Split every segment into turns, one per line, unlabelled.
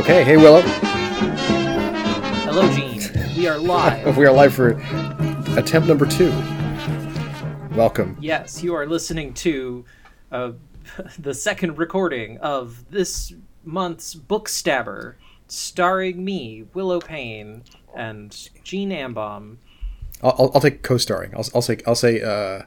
Okay, hey Willow.
Hello, Gene. We are live.
we are live for attempt number two. Welcome.
yes, you are listening to uh, the second recording of this month's Book Stabber, starring me, Willow Payne, and Gene Ambom.
I'll, I'll, I'll take co-starring. I'll, I'll say I'll say uh,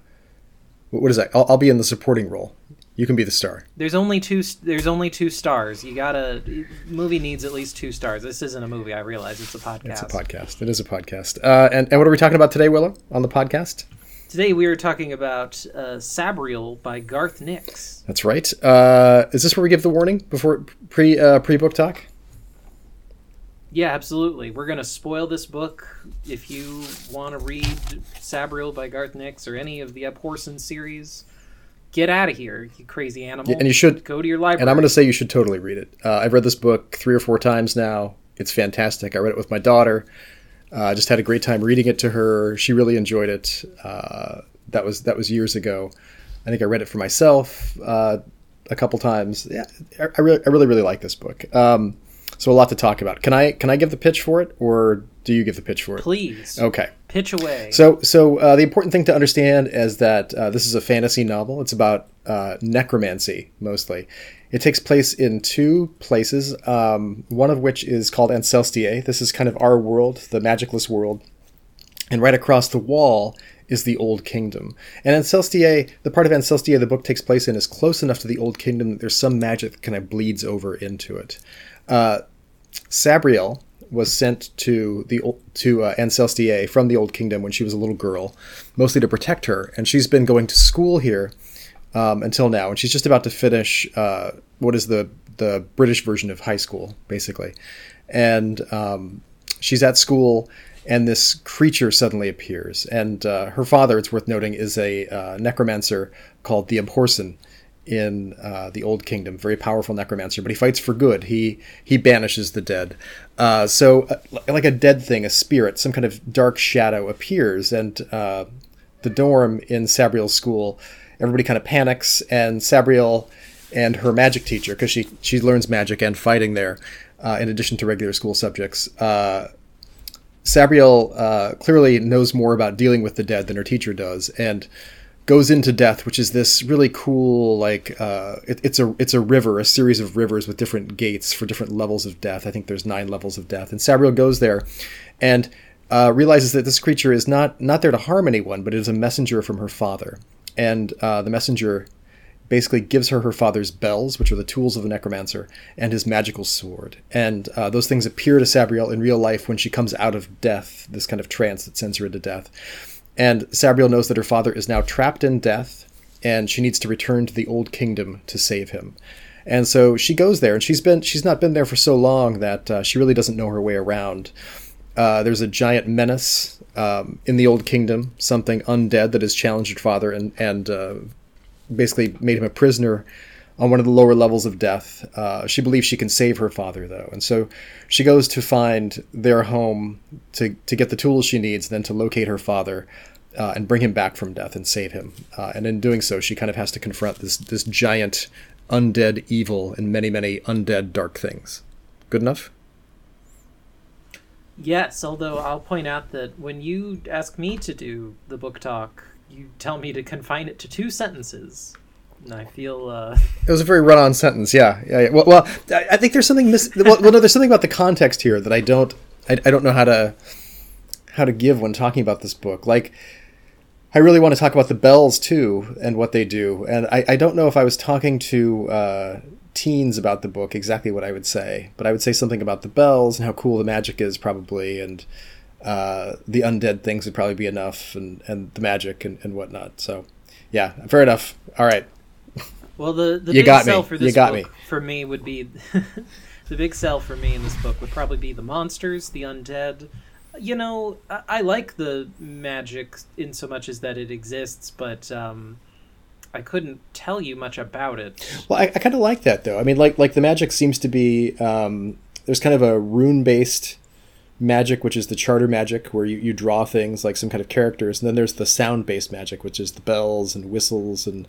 what is that? I'll, I'll be in the supporting role. You can be the star.
There's only two. There's only two stars. You gotta. Movie needs at least two stars. This isn't a movie. I realize it's a podcast.
It's a podcast. It is a podcast. Uh, and and what are we talking about today, Willow, on the podcast?
Today we are talking about uh, Sabriel by Garth Nix.
That's right. Uh, is this where we give the warning before pre uh, pre book talk?
Yeah, absolutely. We're gonna spoil this book. If you want to read Sabriel by Garth Nix or any of the Abhorsen series, get out of here, you crazy animal.
and you should-
go to your library.
And I'm going to say you should totally read it. Uh, I've read this book three or four times now. It's fantastic. I read it with my daughter. I uh, just had a great time reading it to her. She really enjoyed it. Uh, that was that was years ago. I think I read it for myself uh, a couple times. Yeah, I, I, really, I really really like this book. Um, so a lot to talk about. Can I can I give the pitch for it, or do you give the pitch for it?
Please
Okay.
pitch away.
So, so uh, the important thing to understand is that uh, this is a fantasy novel. It's about uh, necromancy mostly. It takes place in two places. Um, one of which is called Ancelstier. This is kind of our world, the magicless world, and right across the wall is the Old Kingdom. And Ancelstier, the part of Ancelstier the book takes place in, is close enough to the Old Kingdom that there's some magic that kind of bleeds over into it. Uh, Sabriel was sent to the to uh, Ancelstier from the Old Kingdom when she was a little girl, mostly to protect her, and she's been going to school here um, until now, and she's just about to finish uh, what is the the British version of high school, basically, and um, she's at school. And this creature suddenly appears, and uh, her father, it's worth noting, is a uh, necromancer called the Abhorsen, in uh, the Old Kingdom, very powerful necromancer, but he fights for good. He he banishes the dead. Uh, so, uh, like a dead thing, a spirit, some kind of dark shadow appears, and uh, the dorm in Sabriel's school, everybody kind of panics, and Sabriel and her magic teacher, because she she learns magic and fighting there, uh, in addition to regular school subjects. Uh, Sabriel clearly knows more about dealing with the dead than her teacher does, and goes into death, which is this really cool like uh, it, it's a it's a river, a series of rivers with different gates for different levels of death. I think there's nine levels of death, and Sabriel goes there, and uh, realizes that this creature is not not there to harm anyone, but it is a messenger from her father, and uh, the messenger basically gives her her father's bells, which are the tools of the necromancer, and his magical sword. And uh, those things appear to Sabriel in real life when she comes out of death, this kind of trance that sends her into death. And Sabriel knows that her father is now trapped in death, and she needs to return to the old kingdom to save him. And so she goes there, and she's been she's not been there for so long that uh, she really doesn't know her way around. Uh, there's a giant menace um, in the old kingdom, something undead that has challenged her father and and uh, basically made him a prisoner on one of the lower levels of death. Uh, she believes she can save her father, though, and so she goes to find their home to to get the tools she needs, then to locate her father. Uh, and bring him back from death and save him. Uh, and in doing so, she kind of has to confront this this giant undead evil and many many undead dark things. Good enough.
yes, although I'll point out that when you ask me to do the book talk, you tell me to confine it to two sentences. I feel uh,
It was a very run-on sentence. Yeah, yeah. yeah. Well, well, I, think there's something miss. Well, well, no, there's something about the context here that I don't. I, I don't know how to how to give when talking about this book. Like, I really want to talk about the bells too and what they do. And I, I don't know if I was talking to uh, teens about the book exactly what I would say, but I would say something about the bells and how cool the magic is probably, and uh, the undead things would probably be enough, and and the magic and, and whatnot. So, yeah, fair enough. All right.
Well, the the
You
big
got me.
sell for
You
this
got
book
me.
for me would be the big sell for me in this book would probably be the monsters, the undead. You know, I, I like the magic in so much as that it exists, but um, I couldn't tell you much about it.
Well, I, I kind of like that though. I mean, like like the magic seems to be um, there's kind of a rune based magic, which is the charter magic, where you, you draw things like some kind of characters, and then there's the sound based magic, which is the bells and whistles and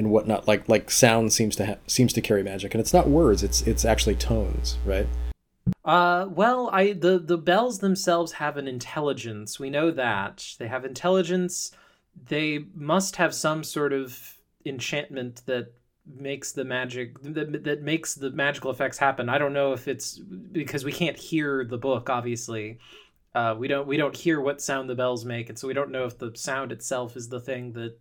and whatnot. Like like sound seems to ha- seems to carry magic, and it's not words; it's it's actually tones, right?
Uh, well, I the the bells themselves have an intelligence. We know that they have intelligence. They must have some sort of enchantment that makes the magic that, that makes the magical effects happen. I don't know if it's because we can't hear the book. Obviously, uh, we don't we don't hear what sound the bells make, and so we don't know if the sound itself is the thing that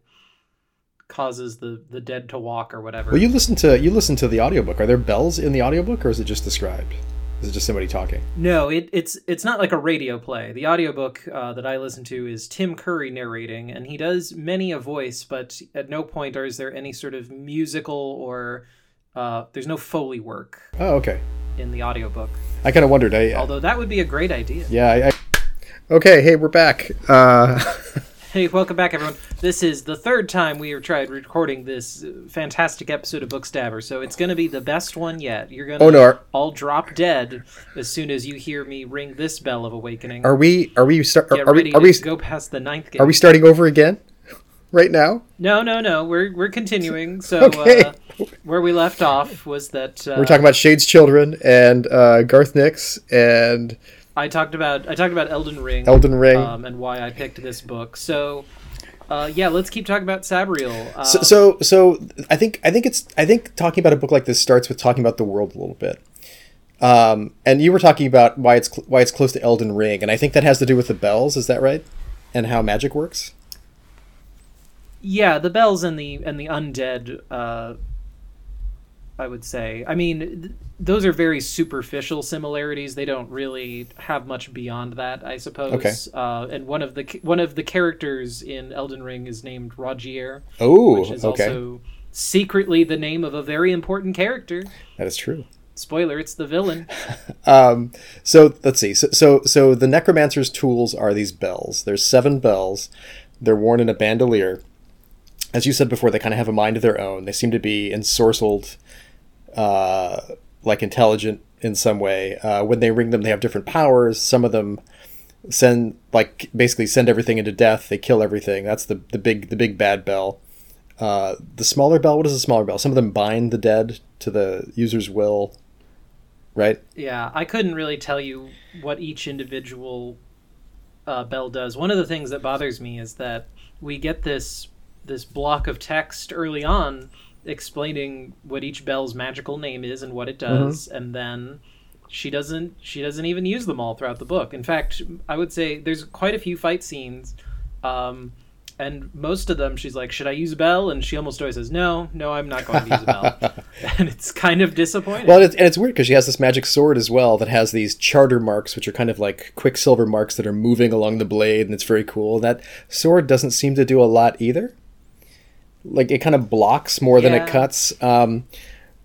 causes the the dead to walk or whatever.
Well, you listen to you listen to the audiobook. Are there bells in the audiobook, or is it just described? Is it just somebody talking?
No, it, it's it's not like a radio play. The audiobook uh, that I listen to is Tim Curry narrating, and he does many a voice, but at no point is there any sort of musical or uh, there's no foley work.
Oh, okay.
In the audiobook.
I kind of wondered. I,
Although that would be a great idea.
Yeah. I, I... Okay. Hey, we're back. Uh...
Hey, welcome back, everyone. This is the third time we have tried recording this fantastic episode of Bookstabber, so it's going to be the best one yet. You're going to
oh, no.
all drop dead as soon as you hear me ring this bell of awakening.
Are we? Are we? Start? Are
ready
we? Are we?
go past the ninth gate?
Are we starting over again? Right now?
No, no, no. We're we're continuing. So
Okay.
uh, where we left off was that uh,
We're talking about Shade's Children and uh, Garth Nix and
I talked about I talked about Elden Ring,
Elden Ring.
um, and why I picked this book. So. Uh, yeah, let's keep talking about Sabriel. Uh,
so, so so I think I think it's I think talking about a book like this starts with talking about the world a little bit. Um, and you were talking about why it's cl- why it's close to Elden Ring, and I think that has to do with the bells. Is that right? And how magic works.
yeah, the bells and the and the undead. Uh, I would say. I mean, th- those are very superficial similarities. They don't really have much beyond that, I suppose.
Okay.
Uh, and one of the one of the characters in Elden Ring is named Rogier,
Oh,
which is
okay,
also secretly the name of a very important character.
that is true.
Spoiler: it's the villain.
Um, so let's see. So, so so the necromancer's tools are these bells. There's seven bells. They're worn in a bandolier. As you said before, they kind of have a mind of their own. They seem to be ensorcelled, uh, like intelligent in some way. Uh, when they ring them, they have different powers. Some of them send like basically send everything into death. They kill everything. That's the the big the big bad bell. Uh, the smaller bell. What is the smaller bell? Some of them bind the dead to the user's will. Right.
Yeah, I couldn't really tell you what each individual uh, bell does. One of the things that bothers me is that we get this this block of text early on explaining what each bell's magical name is and what it does, and then she doesn't she doesn't even use them all throughout the book. In fact, I would say there's quite a few fight scenes. Um, and most of them, she's like, "Should I use a bell?" And she almost always says, "No, no, I'm not going to use a bell." and it's kind of disappointing.
Well, it's, and it's weird because she has this magic sword as well that has these charter marks, which are kind of like quicksilver marks that are moving along the blade, and it's very cool. That sword doesn't seem to do a lot either. Like it kind of blocks more than it cuts. Um,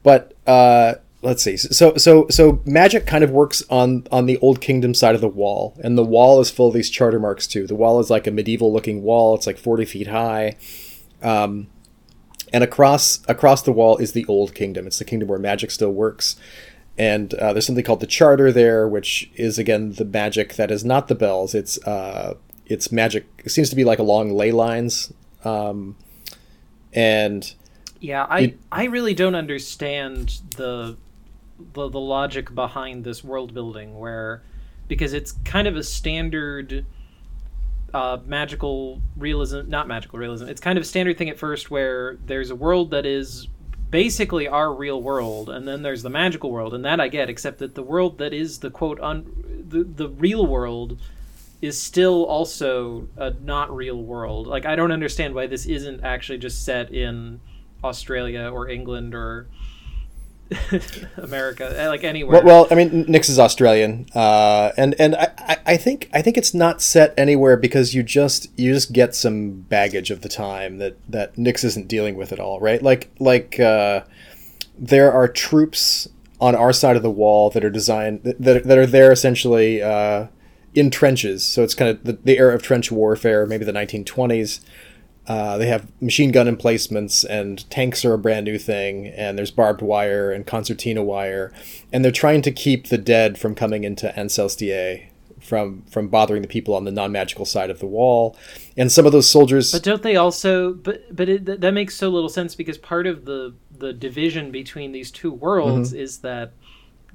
but uh, let's see. So so so magic kind of works on on the old kingdom side of the wall, and the wall is full of these charter marks too. The wall is like a medieval looking wall. It's like forty feet high. Um, and across across the wall is the old kingdom. It's the kingdom where magic still works. And uh, there's something called the Charter there, which is again the magic that is not the bells. It's uh, it's magic. It seems to be like along ley lines, um, and
Yeah, I
You-
I really don't understand the, the the logic behind this world building where because it's kind of a standard uh, magical realism not magical realism it's kind of a standard thing at first where there's a world that is basically our real world and then there's the magical world and that I get except that the world that is the quote un, the, the real world is still also a not real world like I don't understand why this isn't actually just set in Australia or England or America, eh, like anywhere.
well, well, I mean, Nix is Australian, uh, and and I, I- think I think it's not set anywhere because you just you just get some baggage of the time that that Nix isn't dealing with at all, right? Like like uh, there are troops on our side of the wall that are designed that that are there essentially uh, in trenches. So it's kind of the, the era of trench warfare, maybe the 1920s. Uh, they have machine gun emplacements, and tanks are a brand new thing. And there's barbed wire and concertina wire, and they're trying to keep the dead from coming into Ancelstier, from from bothering the people on the non magical side of the wall. And some of those soldiers,
But don't they also? But but it, that makes so little sense because part of the the division between these two worlds
Mm-hmm.
is that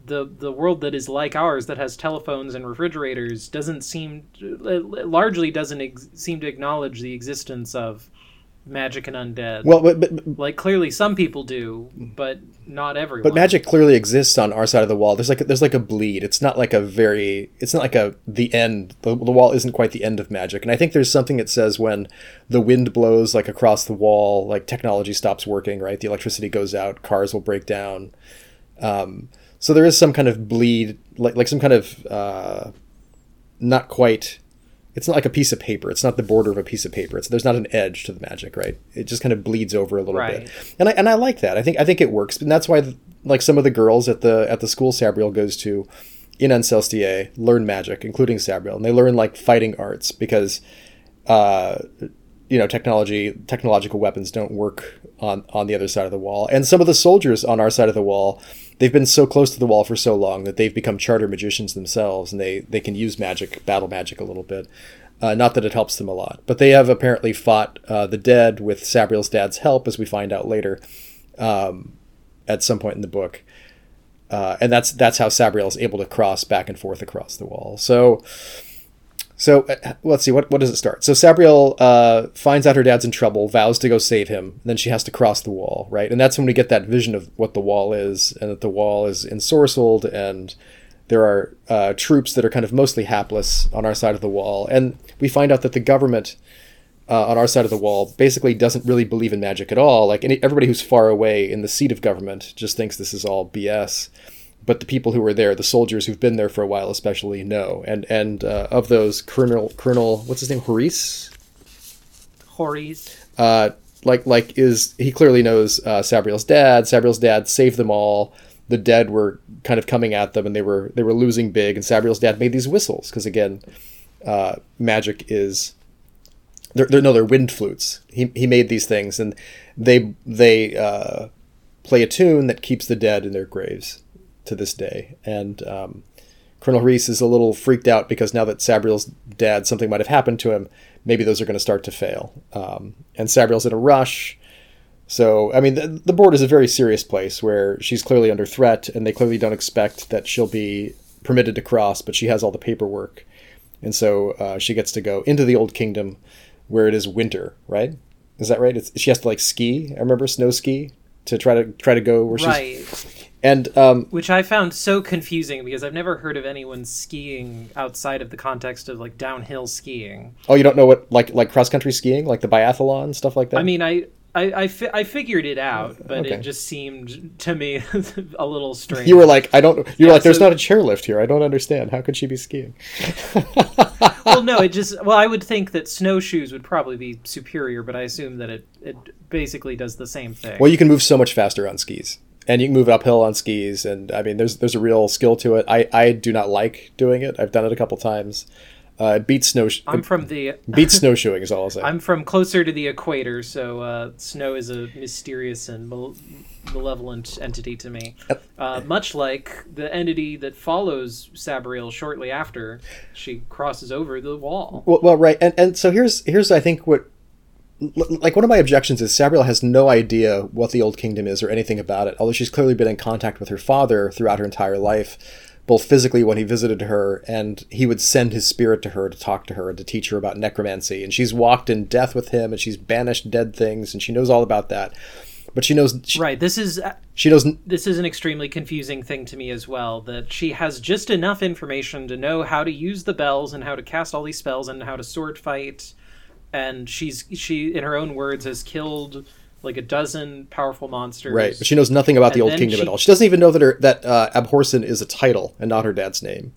the the world that is like ours that has telephones and refrigerators doesn't seem uh, largely doesn't ex- seem to acknowledge the existence of magic and undead.
Well, but, but,
like clearly some people do, but not everyone.
But magic clearly exists on our side of the wall. There's like a, there's like a bleed. It's not like a very. It's not like a the end. The, the wall isn't quite the end of magic. And I think there's something that says when the wind blows like across the wall, like technology stops working. Right, the electricity goes out, cars will break down. Um, so there is some kind of bleed, like like some kind of uh, not quite it's not like a piece of paper. It's not the border of a piece of paper. It's there's not an edge to the magic, right? It just kind of bleeds over a little right. bit, and I and I like that. I think I think it works, and that's why the, like some of the girls at the at the school Sabriel goes to in Ancelstier learn magic, including Sabriel, and they learn like fighting arts because. Uh, you know, technology, technological weapons don't work on on the other side of the wall. And some of the soldiers on our side of the wall, they've been so close to the wall for so long that they've become charter magicians themselves, and they they can use magic, battle magic a little bit. Uh, not that it helps them a lot, but they have apparently fought uh, the dead with Sabriel's dad's help, as we find out later, um, at some point in the book. Uh, and that's that's how Sabriel is able to cross back and forth across the wall. So so uh, let's see, what, what does it start? So Sabriel uh, finds out her dad's in trouble, vows to go save him. Then she has to cross the wall, right? And that's when we get that vision of what the wall is, and that the wall is ensorcelled, and there are uh, troops that are kind of mostly hapless on our side of the wall. And we find out that the government uh, on our side of the wall basically doesn't really believe in magic at all. Like any, everybody who's far away in the seat of government just thinks this is all BS but the people who were there, the soldiers who've been there for a while, especially, know. And and uh, of those, Colonel Colonel what's his name, Horyse?
Horyse.
Uh, like like is he clearly knows uh, Sabriel's dad. Sabriel's dad saved them all. The dead were kind of coming at them, and they were they were losing big. And Sabriel's dad made these whistles because again, uh, magic is. They're, they're no, they're wind flutes. He, he made these things, and they they uh, play a tune that keeps the dead in their graves to this day. And um, Colonel Reese is a little freaked out because now that Sabriel's dad, something might have happened to him, maybe those are going to start to fail. Um, and Sabriel's in a rush. So, I mean, the, the, board is a very serious place where she's clearly under threat, and they clearly don't expect that she'll be permitted to cross, but she has all the paperwork. And so uh, she gets to go into the Old Kingdom where it is winter, right? Is that right? It's, she has to like ski. I remember snow ski to try to try to go where she's
right.
And um,
which I found so confusing because I've never heard of anyone skiing outside of the context of like downhill skiing.
Oh, you don't know what like like cross country skiing, like the biathlon stuff like that.
I mean, I I, I, fi- I figured it out, but okay. it just seemed to me a little strange.
You were like, I don't. You're yeah, like, there's so, not a chairlift here. I don't understand. How could she be skiing?
well, no, it just. Well, I would think that snowshoes would probably be superior, but I assume that it it basically does the same thing.
Well, you can move so much faster on skis and you can move uphill on skis and i mean there's there's a real skill to it i i do not like doing it i've done it a couple times uh, it beats snow.
I'm from the
beats snowshoeing is all I'll say.
I'm from closer to the equator, so uh, snow is a mysterious and malevolent entity to me. Uh, much like the entity that follows Sabriel shortly after she crosses over the wall.
Well, well, right, and and so here's here's I think what like one of my objections is Sabriel has no idea what the Old Kingdom is or anything about it, although she's clearly been in contact with her father throughout her entire life, both physically when he visited her and he would send his spirit to her to talk to her and to teach her about necromancy. And she's walked in death with him and she's banished dead things and she knows all about that. But she knows she,
right. This is
she knows
this is an extremely confusing thing to me as well. That she has just enough information to know how to use the bells and how to cast all these spells and how to sword fight and she's she in her own words has killed like a dozen powerful monsters.
Right, but she knows nothing about the Old Kingdom she, at all. She doesn't even know that her that uh, Abhorsen is a title and not her dad's name.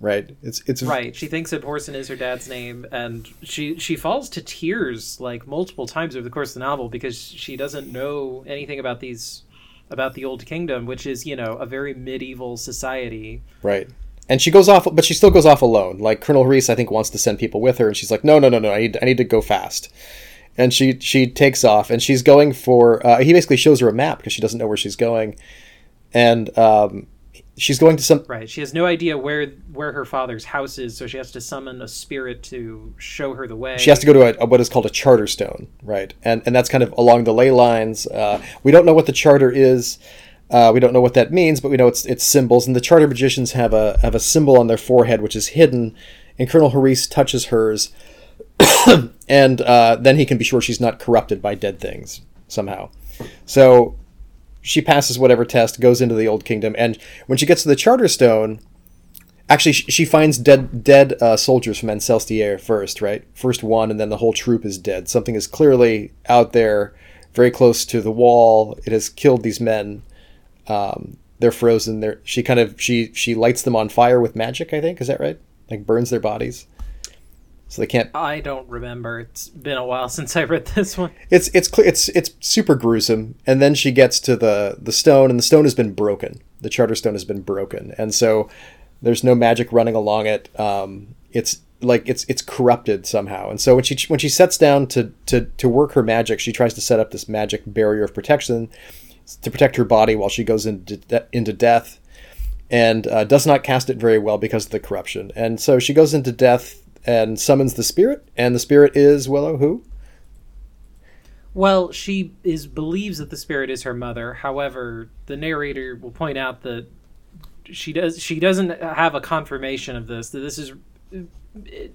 Right, it's it's
right. She thinks Abhorsen is her dad's name, and she she falls to tears like multiple times over the course of the novel because she doesn't know anything about these about the Old Kingdom, which is you know a very medieval society.
Right and she goes off, but she still goes off alone. Like Colonel Reese, I think, wants to send people with her, and she's like, "No, no, no, no! I need, I need to go fast." And she she takes off, and she's going for. Uh, he basically shows her a map because she doesn't know where she's going, and um, she's going to some.
Right, she has no idea where where her father's house is, so she has to summon a spirit to show her the way.
She has to go to a, a, what is called a charter stone, right? And and that's kind of along the ley lines. Uh, we don't know what the charter is. Uh, we don't know what that means, but we know it's it's symbols. And the Charter Magicians have a have a symbol on their forehead which is hidden. And Colonel Haris touches hers, and uh, then he can be sure she's not corrupted by dead things somehow. So she passes whatever test, goes into the Old Kingdom, and when she gets to the Charter Stone, actually she finds dead dead uh, soldiers from Ancel first, right? First one, and then the whole troop is dead. Something is clearly out there, very close to the wall. It has killed these men. Um, they're frozen. They're, she kind of she she lights them on fire with magic. I think is that right? Like burns their bodies so they can't.
I don't remember. It's been a while since I read this one.
It's it's it's it's super gruesome, and then she gets to the the stone, and the stone has been broken. The charter stone has been broken, and so there's no magic running along it. Um, it's like it's it's corrupted somehow, and so when she when she sets down to to to work her magic, she tries to set up this magic barrier of protection to protect her body while she goes into de- into death, and uh, does not cast it very well because of the corruption, and so she goes into death and summons the spirit, and the spirit is Willow who?
Well, she is believes that the spirit is her mother. However, the narrator will point out that she does she doesn't have a confirmation of this. That this is,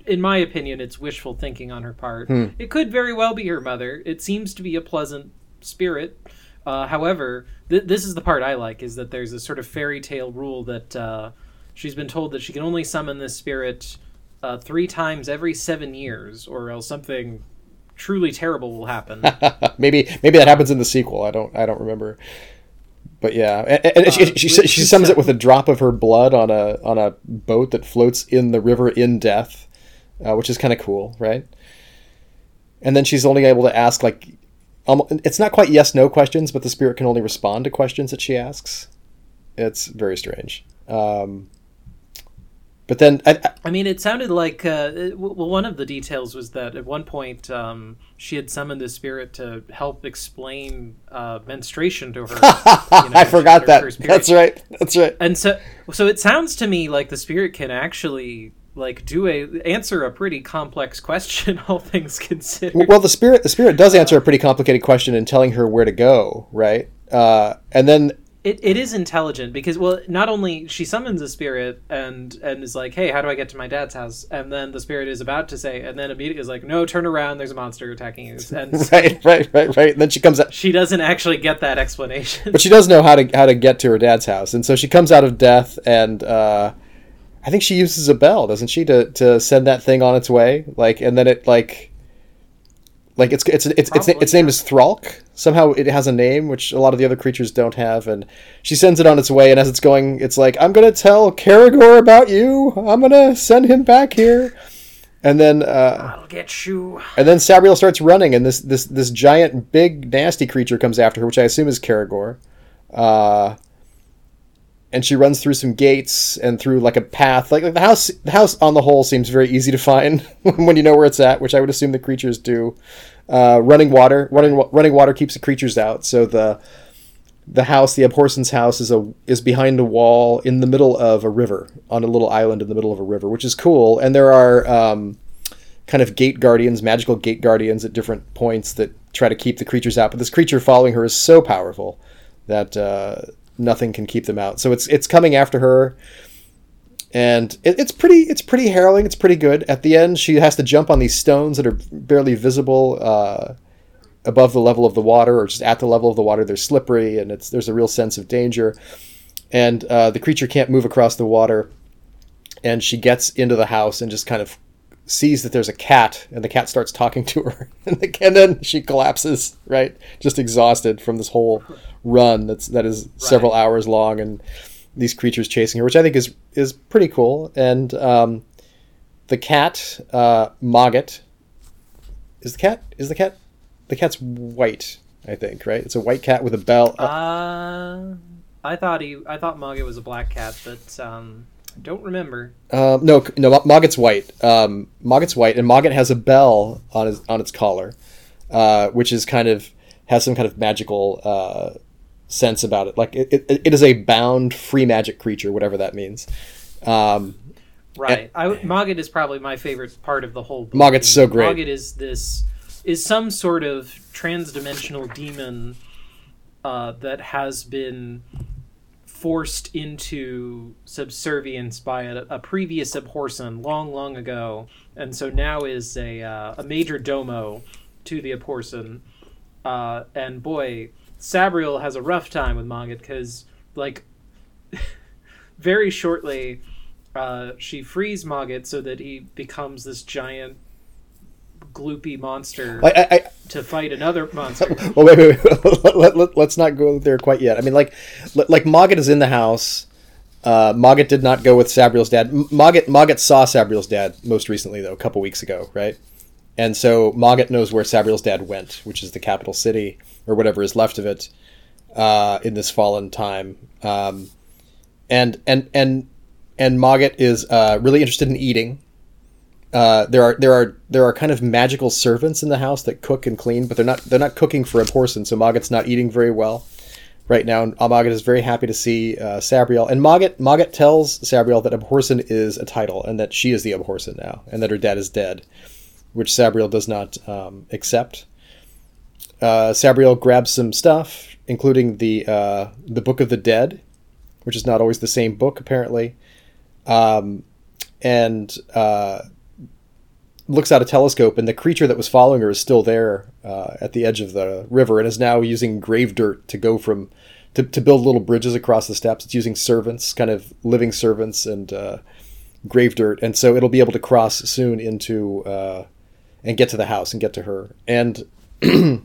in my opinion, it's wishful thinking on her part.
Hmm.
It could very well be her mother. It seems to be a pleasant spirit. Uh, however, th- this is the part I like: is that there's a sort of fairy tale rule that uh, she's been told that she can only summon this spirit uh, three times every seven years, or else something truly terrible will happen.
maybe maybe that happens in the sequel. I don't I don't remember. But yeah, and, and she, uh, she, she, she summons it with a drop of her blood on a on a boat that floats in the river in death, uh, which is kind of cool, right? And then she's only able to ask like, it's not quite yes no questions, but the spirit can only respond to questions that she asks. It's very strange. Um, but then, I, I,
I mean, it sounded like uh, it, well. One of the details was that at one point um, she had summoned the spirit to help explain uh, menstruation to her. you
know, I forgot that. That's right. That's right.
And so, so it sounds to me like the spirit can actually like do a answer a pretty complex question all things considered.
Well the spirit the spirit does answer a pretty complicated question in telling her where to go right? Uh, and then
it, it is intelligent because well not only she summons a spirit and and is like hey how do i get to my dad's house? And then the spirit is about to say and then immediately is like no turn around there's a monster attacking you. And
right right right right. And then she comes out
she doesn't actually get that explanation.
But she does know how to how to get to her dad's house. And so she comes out of death and uh i think she uses a bell doesn't she to to send that thing on its way like and then it like like it's it's it's Probably, its its name is Thralk. Somehow it has a name which a lot of the other creatures don't have, and she sends it on its way. And as it's going, it's like I'm gonna tell Kerrigor about you. I'm gonna send him back here. And then uh,
I'll get you.
And then Sabriel starts running, and this this this giant, big, nasty creature comes after her, which I assume is Kerrigor. Uh, and she runs through some gates and through like a path. Like, like the house, the house on the whole seems very easy to find when you know where it's at, which I would assume the creatures do. Uh, running water, running running water keeps the creatures out. So the the house, the Abhorsen's house, is a is behind a wall in the middle of a river, on a little island in the middle of a river, which is cool. And there are um, kind of gate guardians, magical gate guardians at different points that try to keep the creatures out. But this creature following her is so powerful that uh, nothing can keep them out. So it's it's coming after her, and it, it's pretty it's pretty harrowing. It's pretty good. At the end, she has to jump on these stones that are barely visible uh, above the level of the water, or just at the level of the water. They're slippery, and it's there's a real sense of danger. And uh, the creature can't move across the water, and she gets into the house and just kind of sees that there's a cat and the cat starts talking to her and, the, and then she collapses right just exhausted from this whole run that's that is right. several hours long and these creatures chasing her, which I think is is pretty cool. And um, the cat uh, Mogget is the cat is the cat the cat's white. I think right. It's a white cat with a bell.
Uh, I thought he I thought Mogget was a black cat, but um, don't remember.
Um, no, no, Mogget's white. Um, Mogget's white, and Mogget has a bell on his on its collar, uh, which is kind of has some kind of magical uh, sense about it. Like it, it, it is a bound free magic creature, whatever that means. Um,
right. And, I, Mogget is probably my favorite part of the whole.
Book. Mogget's so great.
Mogget is this is some sort of transdimensional demon uh, that has been forced into subservience by a, a previous Abhorsen long, long ago, and so now is a uh, a major domo to the Abhorsen. Uh, and boy, Sabriel has a rough time with Mogget because, like, very shortly, uh, she frees Mogget so that he becomes this giant gloopy monster
I, I,
to fight another monster.
well, wait, wait, wait. let, let, us not go there quite yet. I mean, like, like Mogget is in the house. Uh, Mogget did not go with Sabriel's dad. Mogget, Mogget saw Sabriel's dad most recently, though, a couple weeks ago, right? And so Mogget knows where Sabriel's dad went, which is the capital city, or whatever is left of it, uh, in this fallen time. Um, and and and and Mogget is uh, really interested in eating. Uh, there are there are there are kind of magical servants in the house that cook and clean, but they're not they're not cooking for Abhorsen, so Mogget's not eating very well right now. And Mogget is very happy to see uh, Sabriel, and Mogget Mogget tells Sabriel that Abhorsen is a title and that she is the Abhorsen now, and that her dad is dead which Sabriel does not um, accept. Uh, Sabriel grabs some stuff, including the uh, the Book of the Dead, which is not always the same book apparently, um, and uh, looks out a telescope, and the creature that was following her is still there uh, at the edge of the river, and is now using grave dirt to go from to, to build little bridges across the steps. It's using servants, kind of living servants, and uh, grave dirt, and so it'll be able to cross soon into uh, and get to the house and get to her. And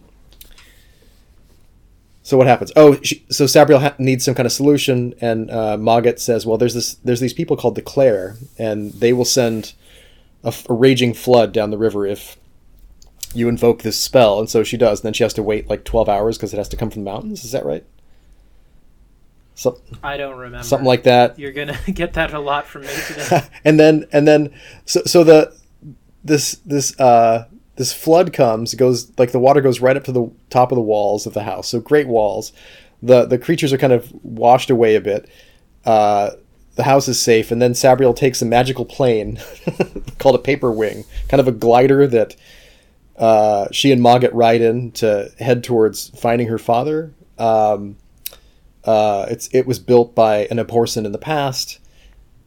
so what happens? Oh, she, so Sabriel ha- needs some kind of solution, and uh, says, "Well, there's this, there's these people called the Clayr, and they will send a, a raging flood down the river if you invoke this spell." And so she does. And then she has to wait like twelve hours because it has to come from the mountains. Is that right?
So, I don't remember
something like that.
You're gonna get that a lot from me today.
and then and then so so the this this uh this flood comes goes like the water goes right up to the top of the walls of the house so great walls the the creatures are kind of washed away a bit uh the house is safe and then sabriel takes a magical plane called a paper wing kind of a glider that uh, she and Mogget ride in to head towards finding her father um, uh, it's it was built by an Abhorsen in the past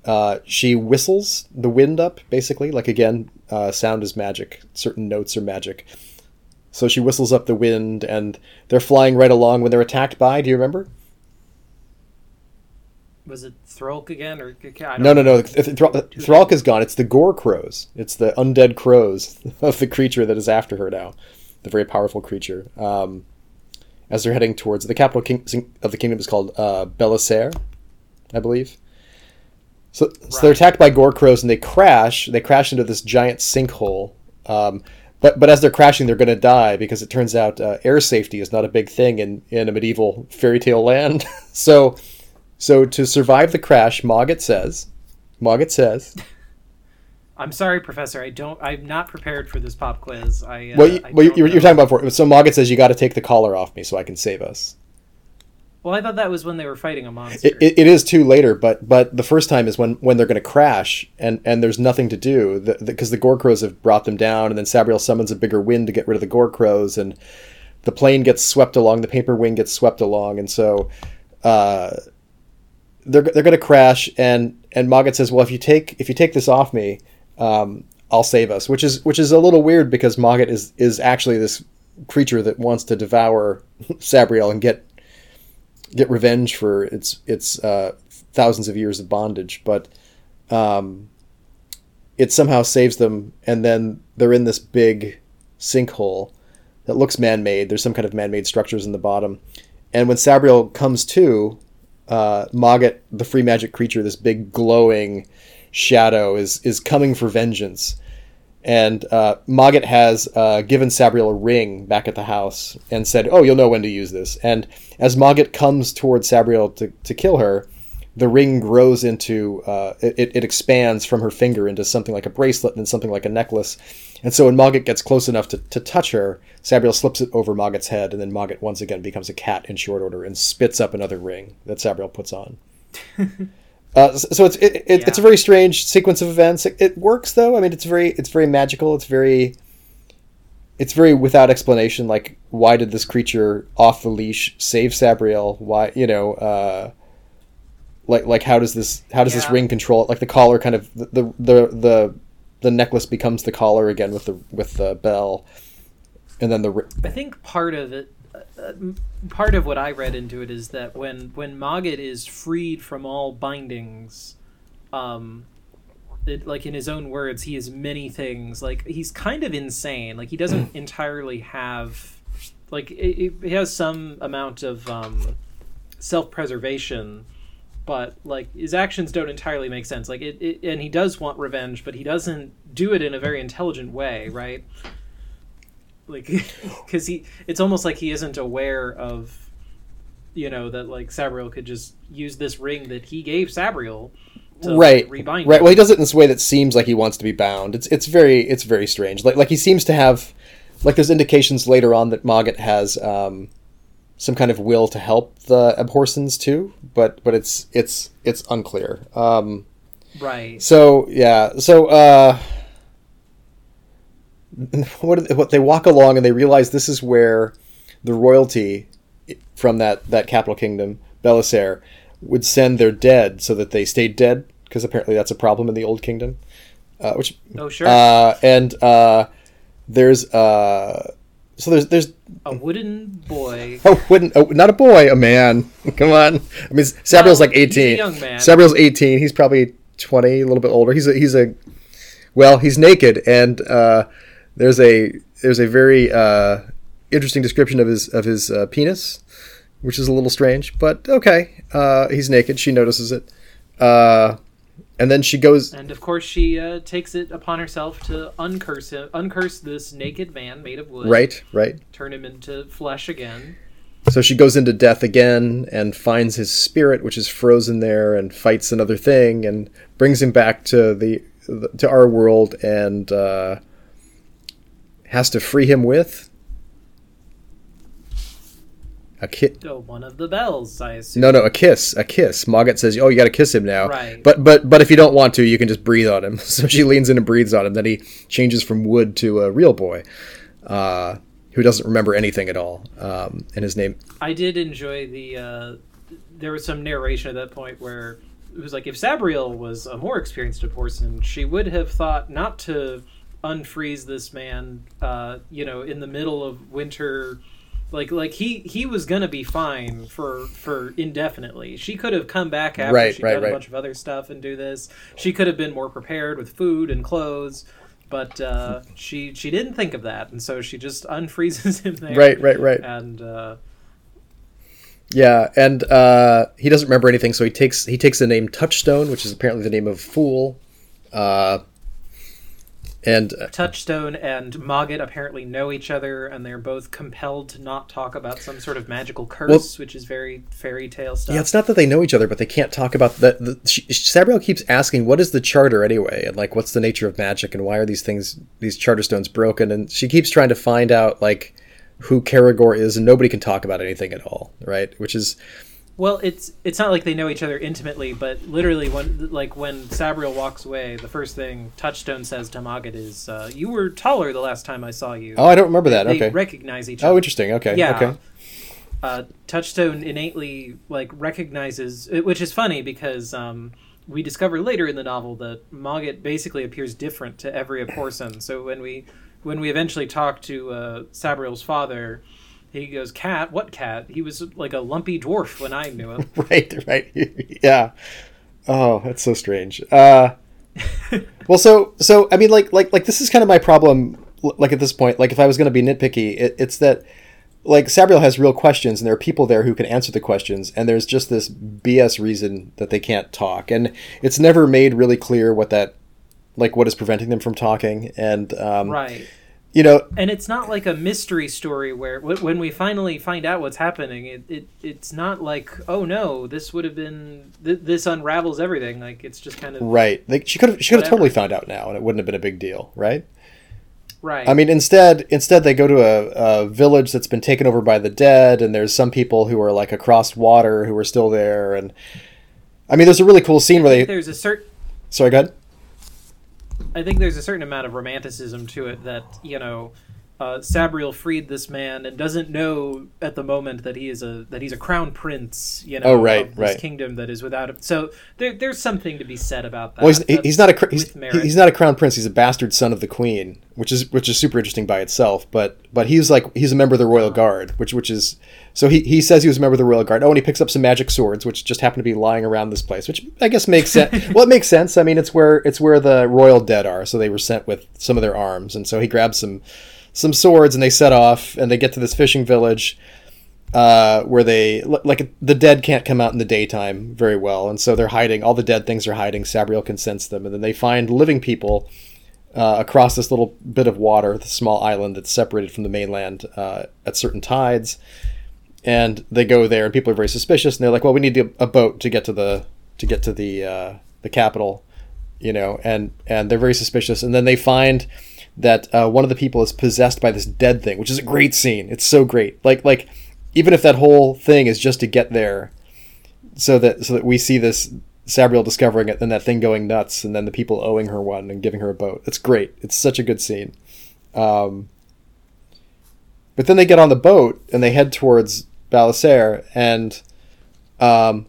uh, she whistles the wind up, basically. Like, again, uh, sound is magic. Certain notes are magic. So she whistles up the wind, and they're flying right along when they're attacked by. Do you remember?
Was it Thralk again, or
no, no, no? Thralk is gone. It's the Gore Crows. It's the undead crows of the creature that is after her now, the very powerful creature. Um, as they're heading towards the capital king- of the kingdom is called uh, Belisaire, I believe. So, right. so they're attacked by gore crows and they crash. They crash into this giant sinkhole. Um, but but as they're crashing, they're going to die because it turns out uh, air safety is not a big thing in, in a medieval fairy tale land. so so to survive the crash, Mogget says, Mogget says.
I'm sorry, Professor. I don't. I'm not prepared for this pop quiz. I.
Uh, well, you, well you're, you're, talking about for so Mogget says you got to take the collar off me so I can save us.
Well, I thought that was when they were fighting a monster.
It, it, it is too later, but but the first time is when, when they're going to crash and, and there's nothing to do because the, the, the have brought them down, and then Sabriel summons a bigger wind to get rid of the gore crows, and the plane gets swept along, the paper wing gets swept along, and so uh, they're they're going to crash, and and Mogget says, well, if you take if you take this off me, um, I'll save us, which is which is a little weird because Mogget is is actually this creature that wants to devour Sabriel and get get revenge for its its uh, thousands of years of bondage, but um, it somehow saves them, and then they're in this big sinkhole that looks man-made. There's some kind of man-made structures in the bottom, and when Sabriel comes to, uh, the free magic creature, this big glowing shadow, is is coming for vengeance and uh, has uh, given Sabriel a ring back at the house and said, "Oh, you'll know when to use this." And as Mogget comes towards Sabriel to, to kill her, the ring grows into uh, it, it expands from her finger into something like a bracelet and then something like a necklace. And so when Mogget gets close enough to, to touch her, Sabriel slips it over Mogget's head, and then Mogget once again becomes a cat in short order and spits up another ring that Sabriel puts on. Uh, so it's it, it, yeah. it's a very strange sequence of events. It, it, works though. I mean, it's very it's very magical. It's very it's very without explanation. Like, why did this creature off the leash save Sabriel? Why you know? Uh, like like how does this how does this ring control it? Like the collar kind of the the the the, the necklace becomes the collar again with the with the bell, and then the ri-
I think part of it, uh, part of what I read into it is that when when Mogget is freed from all bindings, um, it, like in his own words, he is many things. Like he's kind of insane. Like he doesn't entirely have, like it, it, he has some amount of um, self preservation. But like his actions don't entirely make sense. Like it, it, and he does want revenge, but he doesn't do it in a very intelligent way, right? like because he it's almost like he isn't aware of you know that like sabriel could just use this ring that he gave sabriel to
right
rebind
right
him.
well he does it in this way that seems like he wants to be bound it's it's very it's very strange like like he seems to have like there's indications later on that Mogget has um some kind of will to help the Abhorsens too but but it's it's it's unclear. Um
right.
so yeah so uh what, they, what they walk along and they realize this is where the royalty from that that capital kingdom Belisaire would send their dead so that they stayed dead because apparently that's a problem in the old kingdom uh, which
oh sure.
uh, and uh, there's uh, so there's there's
a wooden boy
Oh, wooden not oh, not a boy, a man. Come on. I mean, Sabriel's like eighteen.
he's a young man.
Sabriel's eighteen. He's probably twenty, a little bit older. He's a he's a well, he's naked, and uh, there's a there's a very uh, interesting description of his of his uh, penis, which is a little strange, but okay. Uh, he's naked. She notices it, uh, and then she goes.
and of course she uh, takes it upon herself to uncurse him uncurse this naked man made of wood
Right, right.
turn him into flesh again
So she goes into death again and finds his spirit, which is frozen there, and fights another thing and brings him back to the to our world and uh, has to free him with a kiss.
oh, one of the bells i assume
No, no, a kiss, a kiss. Mogget says, "Oh, you got to kiss him now."
Right.
But but but if you don't want to, you can just breathe on him. So she leans in and breathes on him. Then he changes from wood to a real boy, uh, who doesn't remember anything at all. Um, and his name
I did enjoy the. Uh, there was some narration at that point where it was like if Sabriel was a more experienced person, she would have thought not to unfreeze this man. Uh, you know, in the middle of winter, like like he he was gonna be fine for for indefinitely. She could have come back after
Right,
she
right,
done
right.
a bunch of other stuff and do this. She could have been more prepared with food and clothes. But uh, she she didn't think of that, and so she just unfreezes him there.
right, right, right.
And uh,
Yeah, and uh, he doesn't remember anything, so he takes he takes the name Touchstone, which is apparently the name of Fool, uh, and uh,
Touchstone and Mogget apparently know each other, and they're both compelled to not talk about some sort of magical curse, which is very fairy tale stuff.
yeah, it's not that they know each other, but they can't talk about that. The, she, Sabriel keeps asking, "What is the charter anyway?" and like, "What's the nature of magic?" and why are these things, these charter stones, broken? And she keeps trying to find out like who Kerrigor is, and nobody can talk about anything at all, right? Which is
Well, it's it's not like they know each other intimately, but literally when like when Sabriel walks away, the first thing Touchstone says to Mogget is, uh, "You were taller the last time I saw you."
oh, I don't remember that.
they
Okay.
recognize each other.
Oh, interesting. Okay.
Yeah.
Okay.
uh, Touchstone innately like recognizes, which is funny because um, we discover later in the novel that Mogget basically appears different to every person. So when we when we eventually talk to uh, Sabriel's father, he goes, "Cat? What cat? He was like a lumpy dwarf when I knew him."
right right yeah oh that's so strange uh well so so i mean like like like this is kind of my problem like at this point like if i was going to be nitpicky it, it's that like sabriel has real questions and there are people there who can answer the questions and there's just this bs reason that they can't talk and it's never made really clear what that like what is preventing them from talking and um
right.
You know
And it's not like a mystery story where wh- when we finally find out what's happening, it, it it's not like oh no, this would have been th- this unravels everything. Like it's just kind of
right they, she could have she could have totally found out now and it wouldn't have been a big deal right
right.
I mean, instead, instead they go to a, a village that's been taken over by the dead, and there's some people who are like across water who are still there, and I mean, there's a really cool scene where they.
there's a certain
Sorry, go ahead.
I think there's a certain amount of romanticism to it that you know uh, Sabriel freed this man and doesn't know at the moment that he is a that he's a crown prince, you know,
Oh, right,
of this
right.
kingdom that is without him. So there, there's something to be said about that.
Well, he's, he's not a he's, he's not a crown prince. He's a bastard son of the queen, which is which is super interesting by itself. But but he's like he's a member of the royal guard, which which is so he, he says he was a member of the royal guard. Oh, and he picks up some magic swords, which just happen to be lying around this place, which I guess makes sense. well, it makes sense. I mean, it's where it's where the royal dead are, so they were sent with some of their arms, and so he grabs some some swords and they set off and they get to this fishing village uh, where they like the dead can't come out in the daytime very well, and so they're hiding. All the dead things are hiding. Sabriel can sense them, and then they find living people uh, across this little bit of water, the small island that's separated from the mainland uh, at certain tides. And they go there, and people are very suspicious, and they're like, "Well, we need a, boat to get to the to get to the uh, the capital." you know, and and they're very suspicious. And then they find that uh, one of the people is possessed by this dead thing, which is a great scene. It's so great. Like like even if that whole thing is just to get there, so that so that we see this Sabriel discovering it and that thing going nuts, and then the people owing her one and giving her a boat. It's great. It's such a good scene. Um, but then they get on the boat and they head towards Belisaire, and um,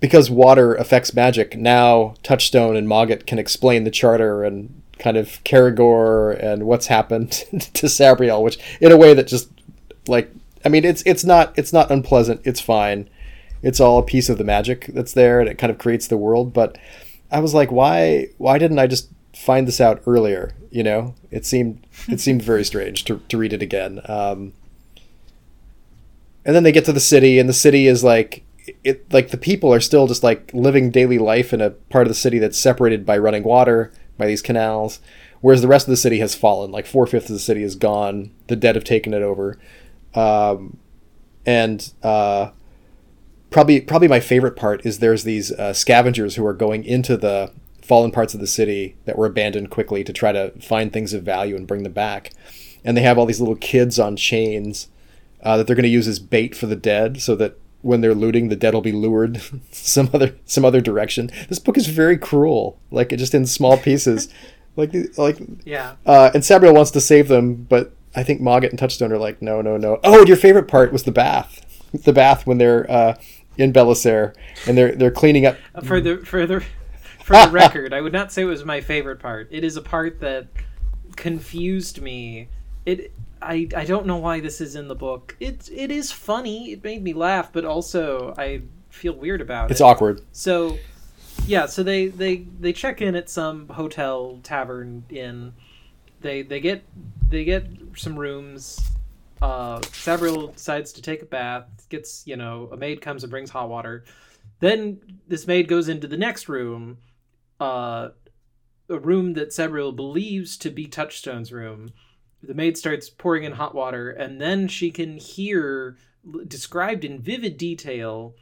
because water affects magic, now Touchstone and Mogget can explain the charter and kind of Kerrigor and what's happened to Sabriel, which in a way that just like I mean it's it's not it's not unpleasant, it's fine. It's all a piece of the magic that's there and it kind of creates the world, but I was like why why didn't I just find this out earlier, you know? It seemed it seemed very strange to to read it again. Um and then they get to the city and the city is like it like the people are still just like living daily life in a part of the city that's separated by running water by these canals whereas the rest of the city has fallen. Like four-fifths of the city is gone. The dead have taken it over. Um, and uh, probably probably my favorite part is there's these uh, scavengers who are going into the fallen parts of the city that were abandoned quickly to try to find things of value and bring them back. And they have all these little kids on chains uh, that they're going to use as bait for the dead so that when they're looting the dead will be lured some other some other direction this book is very cruel like it just in small pieces like like
yeah.
uh, and Sabriel wants to save them but I think Mogget and Touchstone are like no no no oh your favorite part was the bath the bath when they're uh, in Belisaire and they're they're cleaning up
Uh, For the for the for the record, I would not say it was my favorite part. It is a part that confused me. It I I don't know why this is in the book. It it is funny. It made me laugh, but also I feel weird about
it's
it.
It's awkward
So, yeah, so they they they check in at some hotel tavern inn. They they get they get some rooms. Uh, Sabriel decides to take a bath. Gets you know a maid comes and brings hot water. Then this maid goes into the next room, uh, a room that Sabriel believes to be Touchstone's room. The maid starts pouring in hot water, and then she can hear described in vivid detail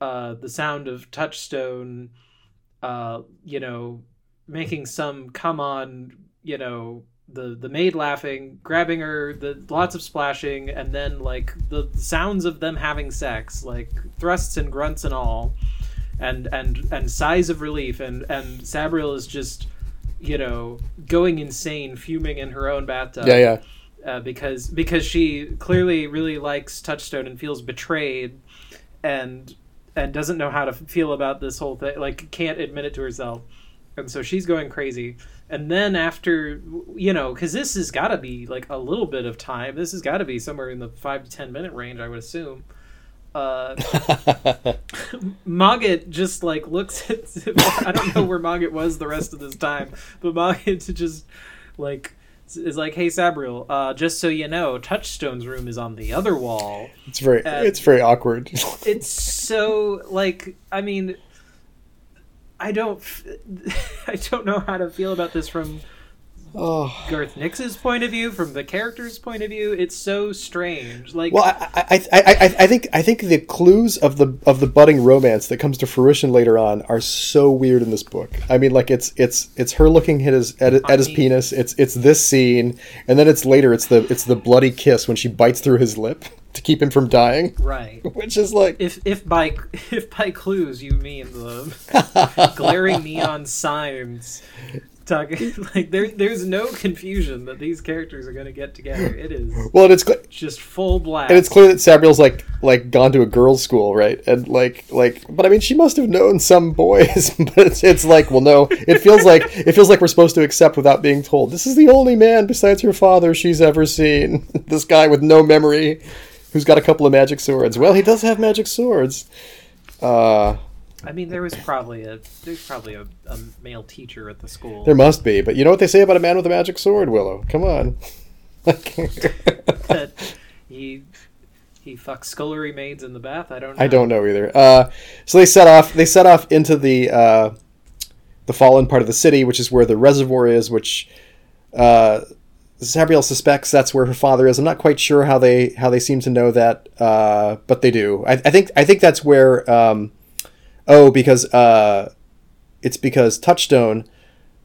uh, the sound of Touchstone, uh, you know, making some come on, you know, the the maid laughing, grabbing her, the lots of splashing, and then like the sounds of them having sex, like thrusts and grunts and all, and and and sighs of relief, and and Sabriel is just, you know, going insane, fuming in her own bathtub
yeah yeah
uh, because because she clearly really likes Touchstone and feels betrayed, and and doesn't know how to feel about this whole thing. Like can't admit it to herself, and so she's going crazy. And then after you know, because this has got to be like a little bit of time. This has got to be somewhere in the five to ten minute range, I would assume. Uh, Mogget just like looks at. I don't know where Mogget was the rest of this time, but Mogget just like is like, "Hey Sabriel, uh, just so you know, Touchstone's room is on the other wall."
it's very
Uh,
it's very awkward
It's so like, I mean, I don't, I don't know how to feel about this from
oh
Garth Nix's point of view, from the character's point of view. It's so strange. Like,
Well, I, I, I, I, I think I think the clues of the of the budding romance that comes to fruition later on are so weird in this book. I mean, like it's it's it's her looking at his at, at his penis. It's it's this scene, and then it's later. It's the it's the bloody kiss when she bites through his lip to keep him from dying,
right.
which is like
If if by if by clues you mean the glaring neon signs talking like there there's no confusion that these characters are going to get together. It is
Well, and it's cl-
just full blast.
and it's clear that Sabriel's like like gone to a girls' school, right? And like like, but I mean, she must have known some boys. But it's, it's like, well, no. It feels like it feels like we're supposed to accept without being told. This is the only man besides her father she's ever seen. this guy with no memory, who's got a couple of magic swords. Well, he does have magic swords. Uh,
I mean, there was probably a there's probably a, a male teacher at the school.
there must be, but you know what they say about a man with a magic sword, Willow? Come on.
that he he fucks scullery maids in the bath. I don't. know.
I don't know either. Uh, so they set off. They set off into the uh, the fallen part of the city, which is where the reservoir is. Which uh, Sabriel suspects that's where her father is. I'm not quite sure how they how they seem to know that, uh, but they do. I, I think I think that's where. Um, oh, because uh, it's because Touchstone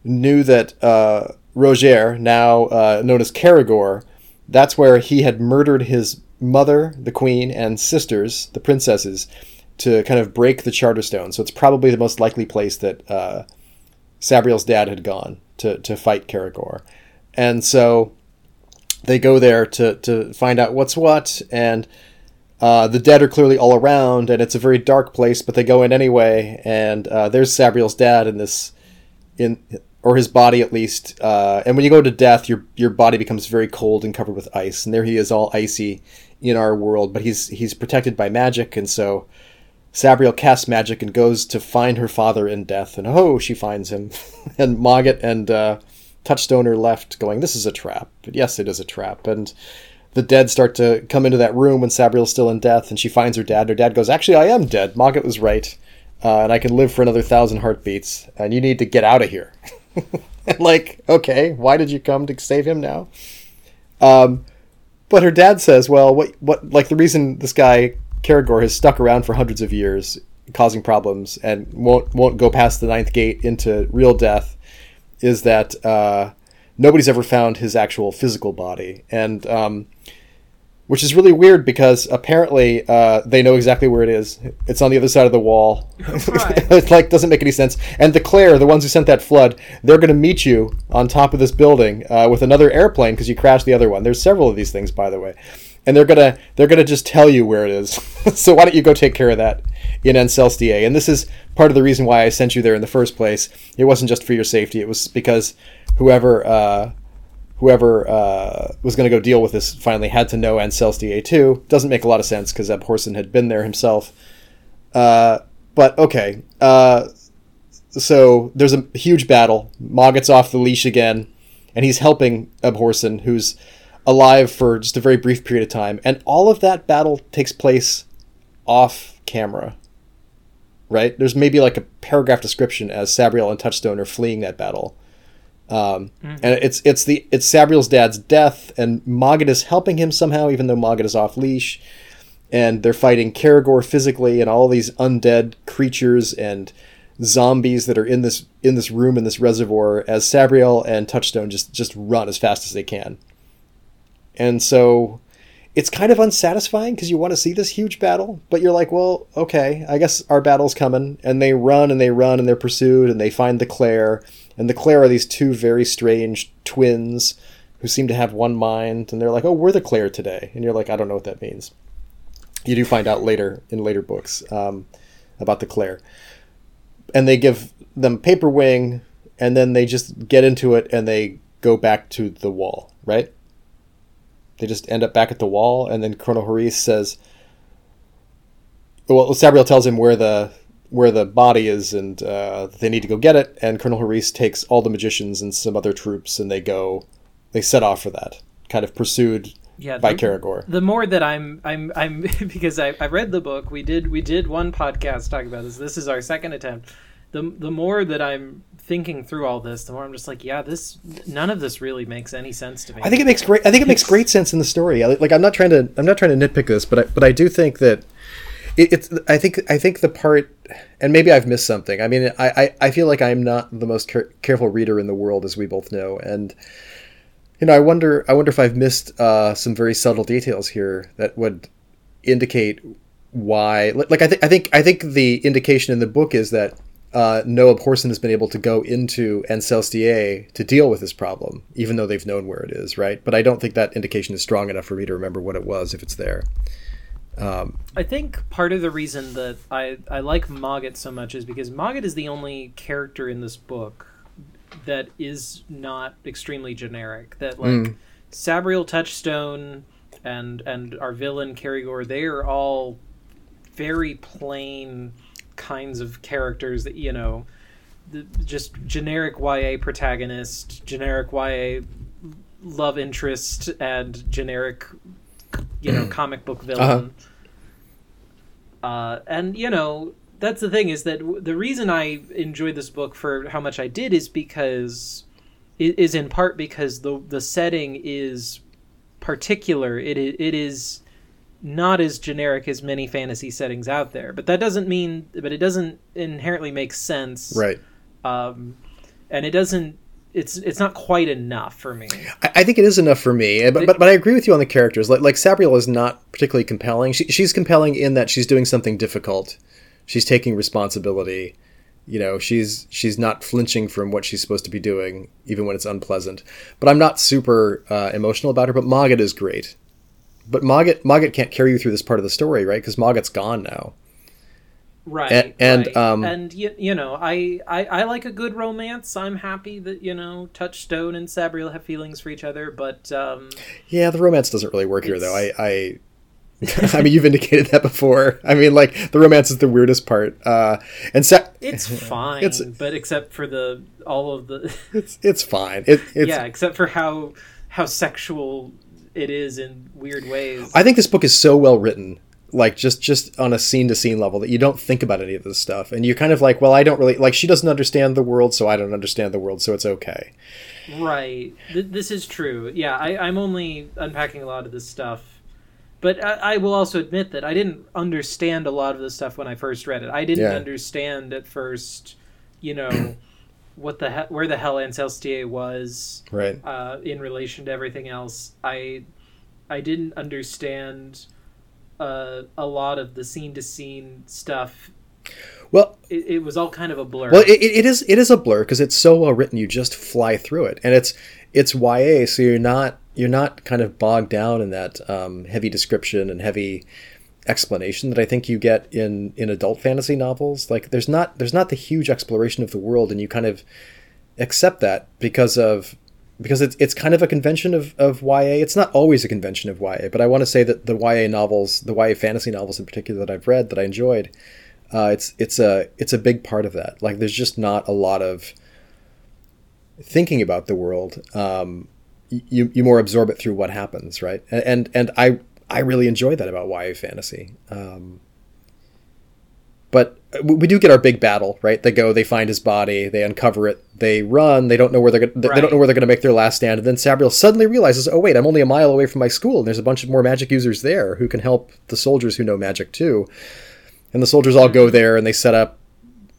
knew that uh, Roger, now uh, known as Kerrigor, that's where he had murdered his mother, the queen, and sisters, the princesses, to kind of break the Charterstone. So it's probably the most likely place that uh, Sabriel's dad had gone to, to fight Kerrigor. And so they go there to, to find out what's what, and uh, the dead are clearly all around, and it's a very dark place, but they go in anyway, and uh, there's Sabriel's dad in this, in or his body at least. Uh, and when you go to death, your your body becomes very cold and covered with ice, and there he is, all icy in our world. But he's he's protected by magic, and so Sabriel casts magic and goes to find her father in death, and oh, she finds him, and Mogget and uh, Touchstone are left going, "This is a trap." But yes, it is a trap, and the dead start to come into that room when Sabriel's still in death, and she finds her dad. And Her dad goes, "Actually, I am dead. Mogget was right, uh, and I can live for another thousand heartbeats. And you need to get out of here." like, okay, why did you come to save him now? Um, but her dad says, "Well, what, what, like the reason this guy Kerrigor has stuck around for hundreds of years, causing problems, and won't won't go past the ninth gate into real death, is that uh, nobody's ever found his actual physical body, and um, which is really weird because apparently uh, they know exactly where it is. It's on the other side of the wall.
Right.
it like doesn't make any sense. And the Clayr, the ones who sent that flood, they're going to meet you on top of this building uh, with another airplane because you crashed the other one. There's several of these things, by the way, and they're gonna they're gonna just tell you where it is. so why don't you go take care of that in Ancelstier? And this is part of the reason why I sent you there in the first place. It wasn't just for your safety. It was because whoever. Uh, whoever uh, was going to go deal with this finally had to know Ancelstier too. Doesn't make a lot of sense because Abhorsen had been there himself. Uh, but okay. Uh, so there's a huge battle. Mogget's off the leash again, and he's helping Abhorsen, who's alive for just a very brief period of time. And all of that battle takes place off camera. Right? There's maybe like a paragraph description as Sabriel and Touchstone are fleeing that battle. Um, And it's it's the it's Sabriel's dad's death, and Mogget is helping him somehow, even though Mogget is off leash. And they're fighting Kerrigor physically, and all these undead creatures and zombies that are in this in this room in this reservoir. As Sabriel and Touchstone just just run as fast as they can. And so it's kind of unsatisfying because you want to see this huge battle, but you're like, well, okay, I guess our battle's coming. And they run and they run and they're pursued and they find the Clayr. And the Clayr are these two very strange twins who seem to have one mind. And they're like, oh, we're the Clayr today. And you're like, I don't know what that means. You do find out later in later books um, about the Clayr. And they give them paper wing and then they just get into it and they go back to the wall, right? They just end up back at the wall, and then Colonel Horyse says, "Well, Sabriel tells him where the where the body is, and uh, they need to go get it." And Colonel Horyse takes all the magicians and some other troops, and they go, they set off for that, kind of pursued
Yeah,
by
the-
Kerrigor.
the more that I'm I'm I'm because I, I read the book we did we did one podcast talking about this this is our second attempt the the more that I'm thinking through all this the more I'm just like yeah this none of this really makes any sense to me
I think it makes great. I think it makes great sense in the story. I- Like I'm not trying to. I'm not trying to nitpick this, but I, but I do think that it, it's. I think I think the part, and maybe I've missed something. I mean, I I, I feel like I'm not the most care, careful reader in the world, as we both know, and you know, I wonder. I wonder if I've missed uh, some very subtle details here that would indicate why. Like I think I think I think the indication in the book is that uh, no Abhorsen has been able to go into Ancel to deal with this problem, even though they've known where it is, right? But I don't think that indication is strong enough for me to remember what it was if it's there.
Um, I think part of the reason that I, I like Mogget so much is because Mogget is the only character in this book that is not extremely generic. That like mm. Sabriel Touchstone and and our villain Kerrigor, they are all very plain kinds of characters that you know, the, just generic YA protagonist, generic YA love interest, and generic you know comic book villain. Uh-huh. Uh, and you know that's the thing is that the reason I enjoyed this book for how much I did is because is in part because the the setting is particular. It it is not as generic as many fantasy settings out there, but that doesn't mean. But it doesn't inherently make sense,
right?
Um, and it doesn't. It's it's not quite enough for me.
I, I think it is enough for me, but, but but I agree with you on the characters. Like like Sabriel is not particularly compelling. She, she's compelling in that she's doing something difficult. She's taking responsibility you know she's she's not flinching from what she's supposed to be doing even when it's unpleasant but i'm not super uh, emotional about her but Mogget is great but Mogget Mogget can't carry you through this part of the story right because Mogget's gone now
right
and and,
right.
Um,
and you, you know I, I i like a good romance i'm happy that you know touchstone and sabriel have feelings for each other but um
yeah the romance doesn't really work here though i i I mean, you've indicated that before. I mean, like the romance is the weirdest part, uh, and
sa- it's fine. It's, but except for the all of the,
it's it's fine. It, it's,
yeah, except for how how sexual it is in weird ways.
I think this book is so well written, like just just on a scene to scene level that you don't think about any of this stuff, and you're kind of like, well, I don't really like. She doesn't understand the world, so I don't understand the world, so it's okay.
Right. Th- this is true. Yeah, I, I'm only unpacking a lot of this stuff but I, I, will also admit that I didn't understand a lot of the stuff when I first read it. I didn't yeah. understand at first, you know, what the he- where the hell Ancel was,
right?
Uh, in relation to everything else. I I didn't understand uh, a lot of the scene to scene stuff.
Well,
it, it, was all kind of a blur.
Well, it, it is it is a blur because it's so well written. You just fly through it, and it's it's YA, so you're not you're not kind of bogged down in that um, heavy description and heavy explanation that I think you get in in adult fantasy novels. Like there's not there's not the huge exploration of the world, and you kind of accept that because of because it's it's kind of a convention of, of YA. It's not always a convention of YA, but I want to say that the YA novels, the YA fantasy novels in particular that I've read that I enjoyed, uh, it's it's a it's a big part of that. Like there's just not a lot of thinking about the world. Um, you you more absorb it through what happens, right? And and, and I I really enjoy that about YA fantasy. Um, but we do get our big battle, right? They go, they find his body, they uncover it, they run. They don't know where they're gonna, right. they don't know where they're going to make their last stand. And then Sabriel suddenly realizes, oh wait, I'm only a mile away from my school, and there's a bunch of more magic users there who can help the soldiers who know magic too. And the soldiers all go mm-hmm. there and they set up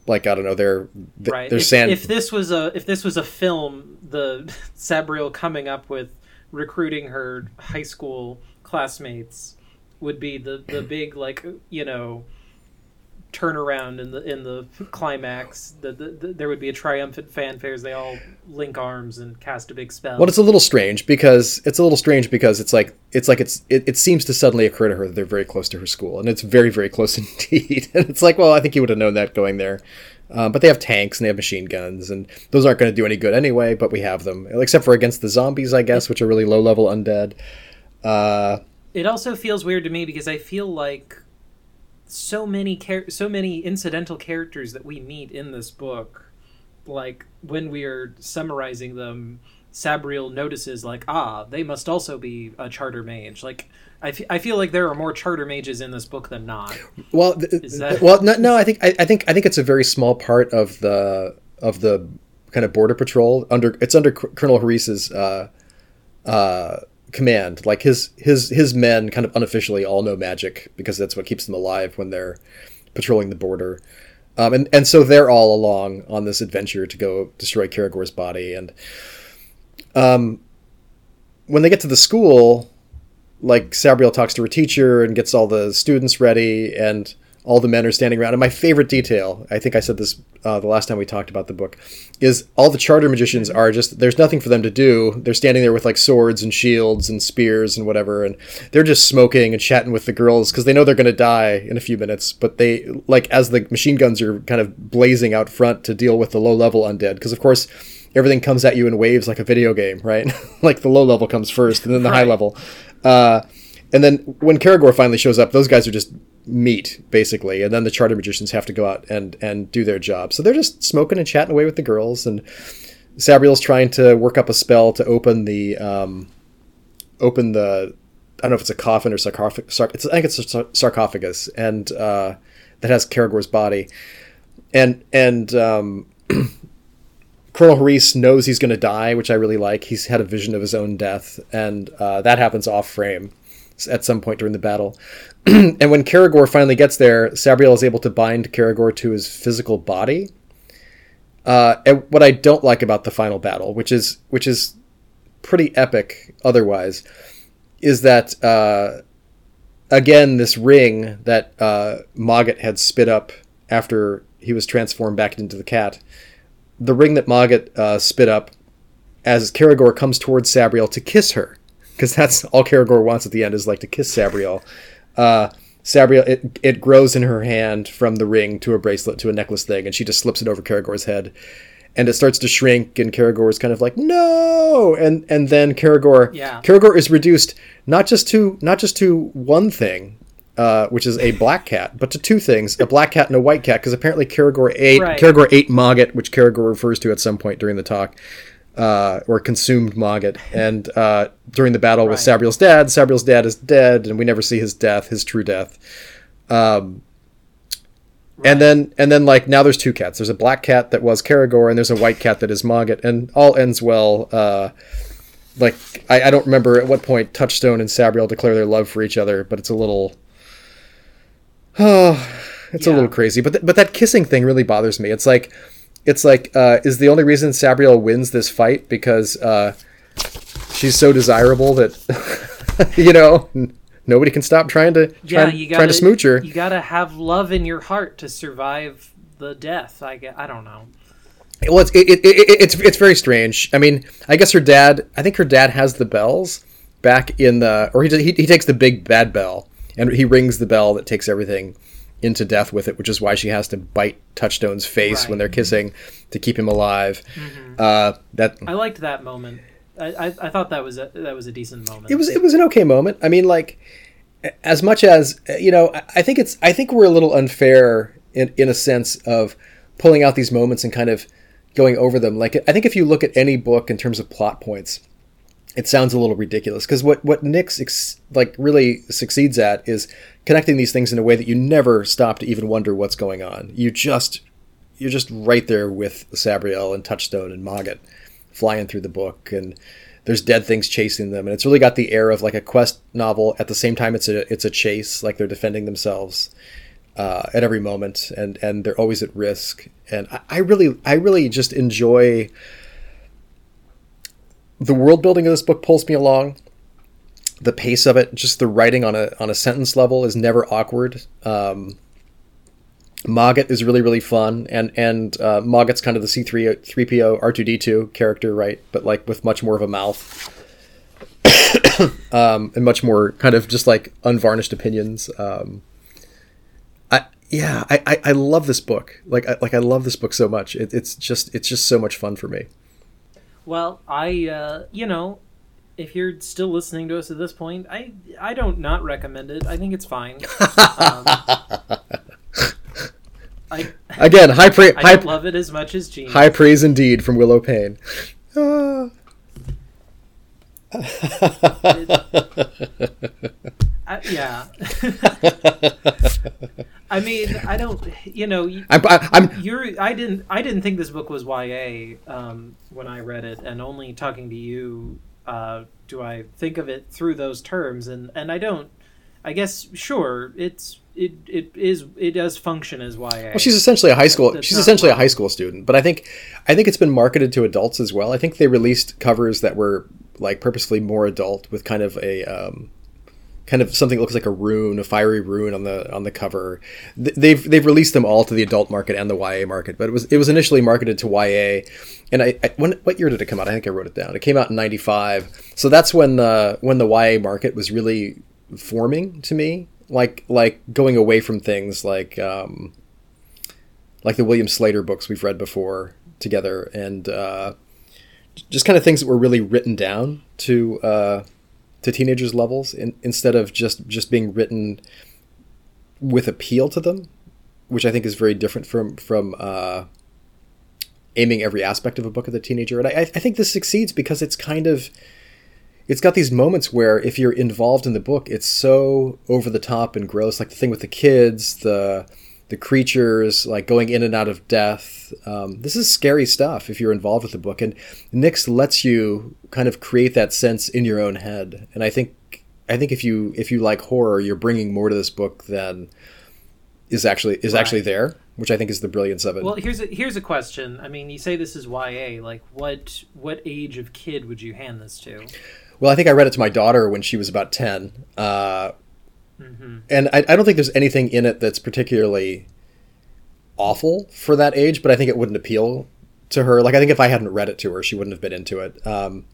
like I don't know, they're
right.
they're
if,
sand.
If this was a if this was a film, the Sabriel coming up with recruiting her high school classmates would be the the big like you know turnaround in the in the climax. The, the, the, there would be a triumphant fanfare as they all link arms and cast a big spell.
Well, it's a little strange because it's a little strange because it's like it's like it's it, it seems to suddenly occur to her that they're very close to her school, and it's very very close indeed. and it's like, well, I think you would have known that going there. Um, but they have tanks and they have machine guns, and those aren't going to do any good anyway. But we have them, except for against the zombies, I guess, which are really low level undead. Uh,
it also feels weird to me because I feel like so many char- so many incidental characters that we meet in this book like when we are summarizing them sabriel notices like ah they must also be a charter mage. Like I, f- I feel like there are more charter mages in this book than not.
Well th- that... well no, no i think I, I think i think it's a very small part of the of the kind of border patrol under it's under C- colonel Horyse's uh uh command. Like his his his men kind of unofficially all know magic because that's what keeps them alive when they're patrolling the border. Um, and and so they're all along on this adventure to go destroy Kerrigor's body. And um, when they get to the school, like Sabriel talks to her teacher and gets all the students ready, and all the men are standing around. And my favorite detail, I think I said this uh, the last time we talked about the book, is all the charter magicians are just there's nothing for them to do. They're standing there with like swords and shields and spears and whatever, and they're just smoking and chatting with the girls because they know they're going to die in a few minutes. But they like as the machine guns are kind of blazing out front to deal with the low level undead because of course everything comes at you in waves like a video game, right? like the low level comes first and then the right. high level. Uh, and then when Kerrigor finally shows up, those guys are just meet basically and then the charter magicians have to go out and and do their job so they're just smoking and chatting away with the girls and sabriel's trying to work up a spell to open the um open the i don't know if it's a coffin or sarcophagus sarc- i think it's a sarcophagus and uh that has Kerrigor's body and and um Colonel Horyse knows he's going to die, which I really like. He's had a vision of his own death, and uh, that happens off frame at some point during the battle. and when Kerrigor finally gets there, Sabriel is able to bind Kerrigor to his physical body. Uh, and what I don't like about the final battle, which is which is pretty epic otherwise, is that uh, again this ring that uh, Mogget had spit up after he was transformed back into the cat. The ring that Mogget uh, spit up as Kerrigor comes towards Sabriel to kiss her because that's all Kerrigor wants at the end is like to kiss Sabriel. Uh, Sabriel, it, it grows in her hand from the ring to a bracelet to a necklace thing, and she just slips it over Kerrigor's head, and it starts to shrink, and Kerrigor is kind of like no, and and then Kerrigor,
yeah.
Kerrigor is reduced not just to not just to one thing, uh, which is a black cat, but to two things: a black cat and a white cat, because apparently Kerrigor ate right. Kerrigor ate Mogget, which Kerrigor refers to at some point during the talk uh, or consumed Mogget. And uh, during the battle right. with Sabriel's dad, Sabriel's dad is dead, and we never see his death, his true death. Um, right. And then, and then, like now, there's two cats. There's a black cat that was Kerrigor, and there's a white cat that is Mogget, and all ends well. Uh, like I, I, don't remember at what point Touchstone and Sabriel declare their love for each other, but it's a little. Oh, it's yeah. a little crazy. But th- but that kissing thing really bothers me. It's like it's like uh, is the only reason Sabriel wins this fight because uh, she's so desirable that you know nobody can stop trying to yeah, trying, you gotta, trying to smooch her.
You gotta have love in your heart to survive the death. I I don't know.
Well, it's it, it, it, it's it's very strange. I mean, I guess her dad. I think her dad has the bells back in the, or he he, he takes the big bad bell and he rings the bell that takes everything into death with it, which is why she has to bite Touchstone's face right. when they're kissing to keep him alive. Mm-hmm. Uh, that
I liked that moment. I, I, I, thought that was a that was a decent moment.
It was it was an okay moment. I mean, like as much as you know, I think it's I think we're a little unfair in in a sense of pulling out these moments and kind of going over them. Like I think if you look at any book in terms of plot points, it sounds a little ridiculous because what what Nix ex- like really succeeds at is connecting these things in a way that you never stop to even wonder what's going on. You just you're just right there with Sabriel and Touchstone and Mogget flying through the book and there's dead things chasing them and it's really got the air of like a quest novel at the same time it's a it's a chase like they're defending themselves uh, at every moment and and they're always at risk and I, I really I really just enjoy the world building of this book pulls me along. The pace of it, just the writing on a on a sentence level, is never awkward. Um, Mogget is really really fun, and and uh, Mogget's kind of the C three three PO R two D two character, right? But like with much more of a mouth, um, and much more kind of just like unvarnished opinions. Um, I yeah, I, I, I love this book. Like I, like I love this book so much. It, it's just it's just so much fun for me.
Well, I, uh, you know, if you're still listening to us at this point, I, I don't not recommend it. I think it's fine. um,
I, Again, high praise.
I high, love it as much as Gene.
High praise indeed from Willow Payne. Uh.
I, yeah. I mean, I don't. You know,
I'm, I'm.
You're. I didn't. I didn't think this book was YA um, when I read it, and only talking to you uh, do I think of it through those terms, and and I don't. I guess sure, it's it it is it does function as YA.
Well, she's essentially a high school. That's she's essentially a high school student, but I think I think it's been marketed to adults as well. I think they released covers that were like purposely more adult with kind of a um, kind of something that looks like a rune, a fiery rune on the on the cover. They've they've released them all to the adult market and the YA market, but it was it was initially marketed to YA. And I, I when what year did it come out? I think I wrote it down. It came out in '95, so that's when the when the YA market was really forming to me, like like going away from things like um, like the William Sleator books we've read before together, and uh, just kind of things that were really written down to uh, to teenagers levels in, instead of just just being written with appeal to them, which I think is very different from from uh, aiming every aspect of a book at the teenager. And I, I think this succeeds because it's kind of it's got these moments where if you're involved in the book, it's so over the top and gross, like the thing with the kids, the the creatures like going in and out of death. Um, this is scary stuff if you're involved with the book, and Nix lets you kind of create that sense in your own head. And I think I think if you if you like horror, you're bringing more to this book than is actually is
Right.
actually there, which I think is the brilliance of it.
Well, here's a here's a question. I mean, you say this is YA. Like, what what age of kid would you hand this to?
Well, I think I read it to my daughter when she was about 10. Uh,
Mm-hmm.
And I, I don't think there's anything in it that's particularly awful for that age, but I think it wouldn't appeal to her. Like, I think if I hadn't read it to her, she wouldn't have been into it. Um,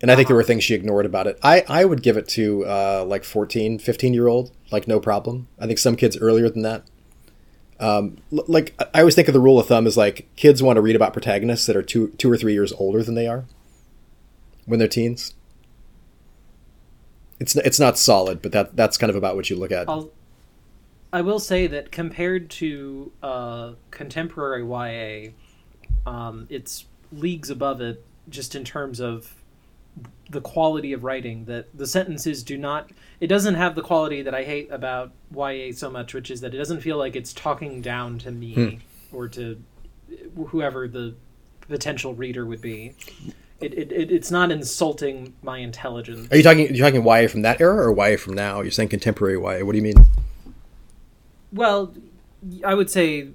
and I think there were things she ignored about it. I, I would give it to uh, like 14, 15 year old, like, no problem. I think some kids earlier than that. Um, l- like, I always think of the rule of thumb is like kids want to read about protagonists that are two, two or three years older than they are when they're teens. It's it's not solid, but that that's kind of about what you look at.
I'll, I will say that compared to uh, contemporary YA, um, it's leagues above it just in terms of the quality of writing. That the sentences do not. It doesn't have the quality that I hate about YA so much, which is that it doesn't feel like it's talking down to me
Hmm.
or to whoever the potential reader would be. It, it, it, it's not insulting my intelligence.
Are you talking you talking YA from that era or YA from now? You're saying contemporary YA. What do you mean?
Well, I would say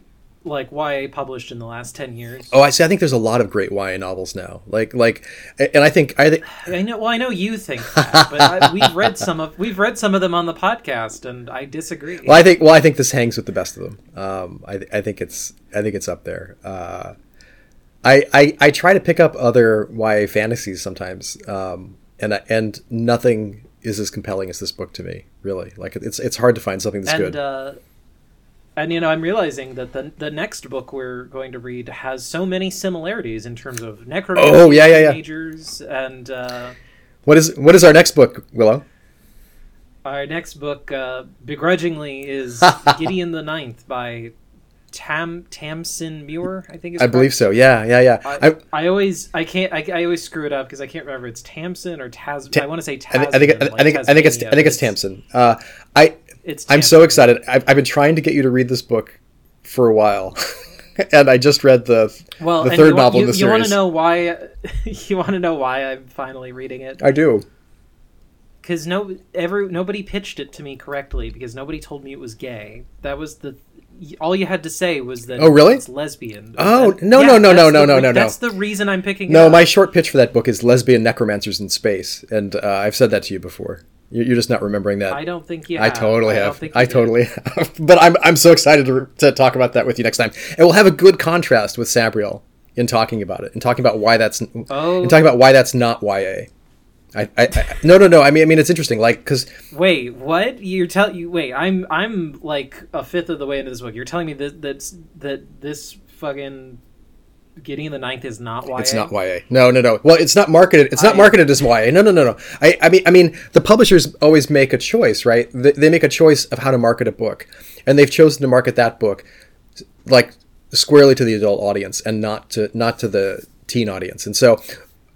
like YA published in the last 10 years.
Oh, I see. I think there's a lot of great YA novels now. Like like, and I think I think
I know well I know you think that, but I, we've read some of we've read some of them on the podcast and I disagree.
well I think well I think this hangs with the best of them. Um, I I think it's I think it's up there. Uh, I, I I try to pick up other YA fantasies sometimes, um, and I- and nothing is as compelling as this book to me. Really, like it's it's hard to find something that's
and
good.
uh and you know I'm realizing that the the next book we're going to read has so many similarities in terms of necromancy
Oh, yeah, yeah, yeah.
teenagers and uh
What is what is our next book, Willow?
our next book uh begrudgingly is Gideon the Ninth by Tam Tamsin Muir, I think is
I believe so. Yeah, yeah, yeah.
I,
I,
I always I can't I, I always screw it up because I can't remember it's Tamsin or Tas.
Ta-
I want to say
I think I think I
like
think, I think it's I think it's
but
Tamsin. Uh, I
It's
I'm so excited. I've, I've been trying to get you to read this book for a while, and I just read the
Well,
the third novel
you,
in the series.
You want to know why? you want to know why I'm finally reading it?
I do.
Because no, every nobody pitched it to me correctly because nobody told me it was gay. That was the. All you had to say was that.
Oh, really?
It's lesbian.
Oh,
That-
no, no, no, no,
the
no, no, no, no.
That's the reason I'm picking. it
No, my short pitch for that book is lesbian necromancers in space, and uh, I've said that to you before. You- You're just not remembering that.
I don't think you.
I
Have.
totally
I
have. I
did.
totally have. But I'm I'm so excited to, to talk about that with you next time, and we'll have a good contrast with Sabriel in talking about it and talking about why that's
Oh.
and talking about why that's not YA. I, I, I no no no. I mean I mean it's interesting like because
Wait, what? You're telling you? Wait, I'm I'm like a fifth of the way into this book. You're telling me that that's that this fucking Gideon the Ninth is not YA.
It's not YA. No, no, no. Well, it's not marketed. It's not
I-
marketed as YA. No, no, no, no. I, I mean, I mean, the publishers always make a choice, right? They, they make a choice of how to market a book, and they've chosen to market that book like squarely to the adult audience and not to not to the teen audience. And so,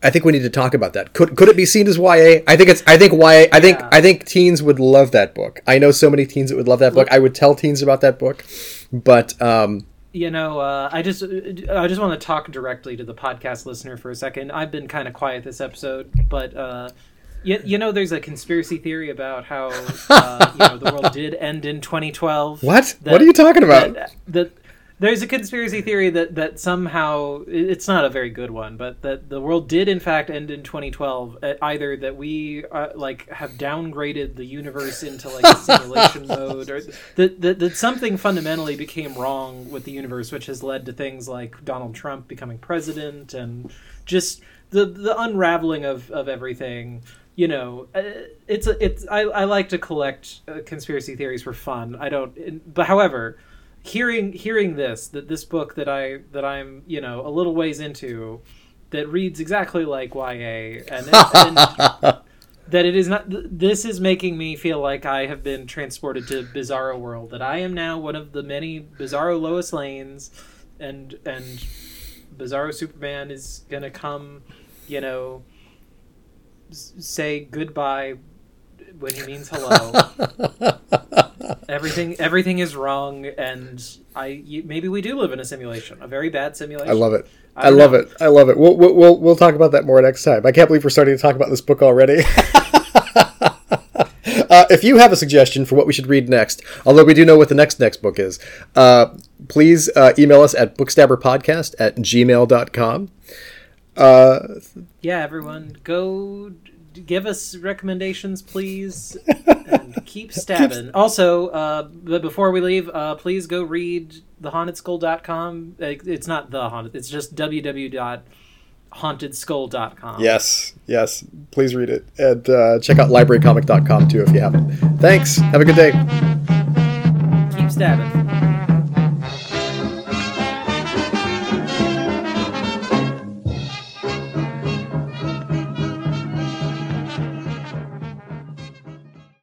I think we need to talk about that. Could could it be seen as YA? I think it's. I think YA. I think
Yeah.
I think teens would love that book. I know so many teens that would love that book. I would tell teens about that book, but um,
You know, uh, I just I just want to talk directly to the podcast listener for a second. I've been kind of quiet this episode, but uh, you, you know, there's a conspiracy theory about how uh, you know the world did end in 2012.
What?
That-
What are you talking about?
That, that there's a conspiracy theory that that somehow it's not a very good one, but that the world did in fact end in 2012. uh, Either that we uh, like have downgraded the universe into like a simulation mode, or that, that that something fundamentally became wrong with the universe, which has led to things like Donald Trump becoming president and just the the unraveling of of everything you know uh, it's a, it's I, I like to collect uh, conspiracy theories for fun i don't but however hearing hearing this that this book that i that i'm you know a little ways into that reads exactly like ya and, and that it is not this is making me feel like i have been transported to bizarro world that i am now one of the many bizarro lois lanes and and bizarro superman is gonna come you know say goodbye when he means hello. everything everything is wrong, and I maybe we do live in a simulation, a very bad simulation.
I love it. I, I love know. it. I love it. We'll, we'll we'll talk about that more next time. I can't believe we're starting to talk about this book already. uh, if you have a suggestion for what we should read next, although we do know what the next next book is, uh, please uh, email us at bookstabberpodcast at gmail.com.
Uh, yeah, everyone, go give us recommendations, please, and keep stabbing. also, uh, but before we leave, uh, please go read thehauntedSkull.com. It's not the haunted; it's just www.hauntedskull.com.
Yes, yes, please read it and uh, check out librarycomic.com too if you haven't. Thanks. Have a good day.
Keep stabbing.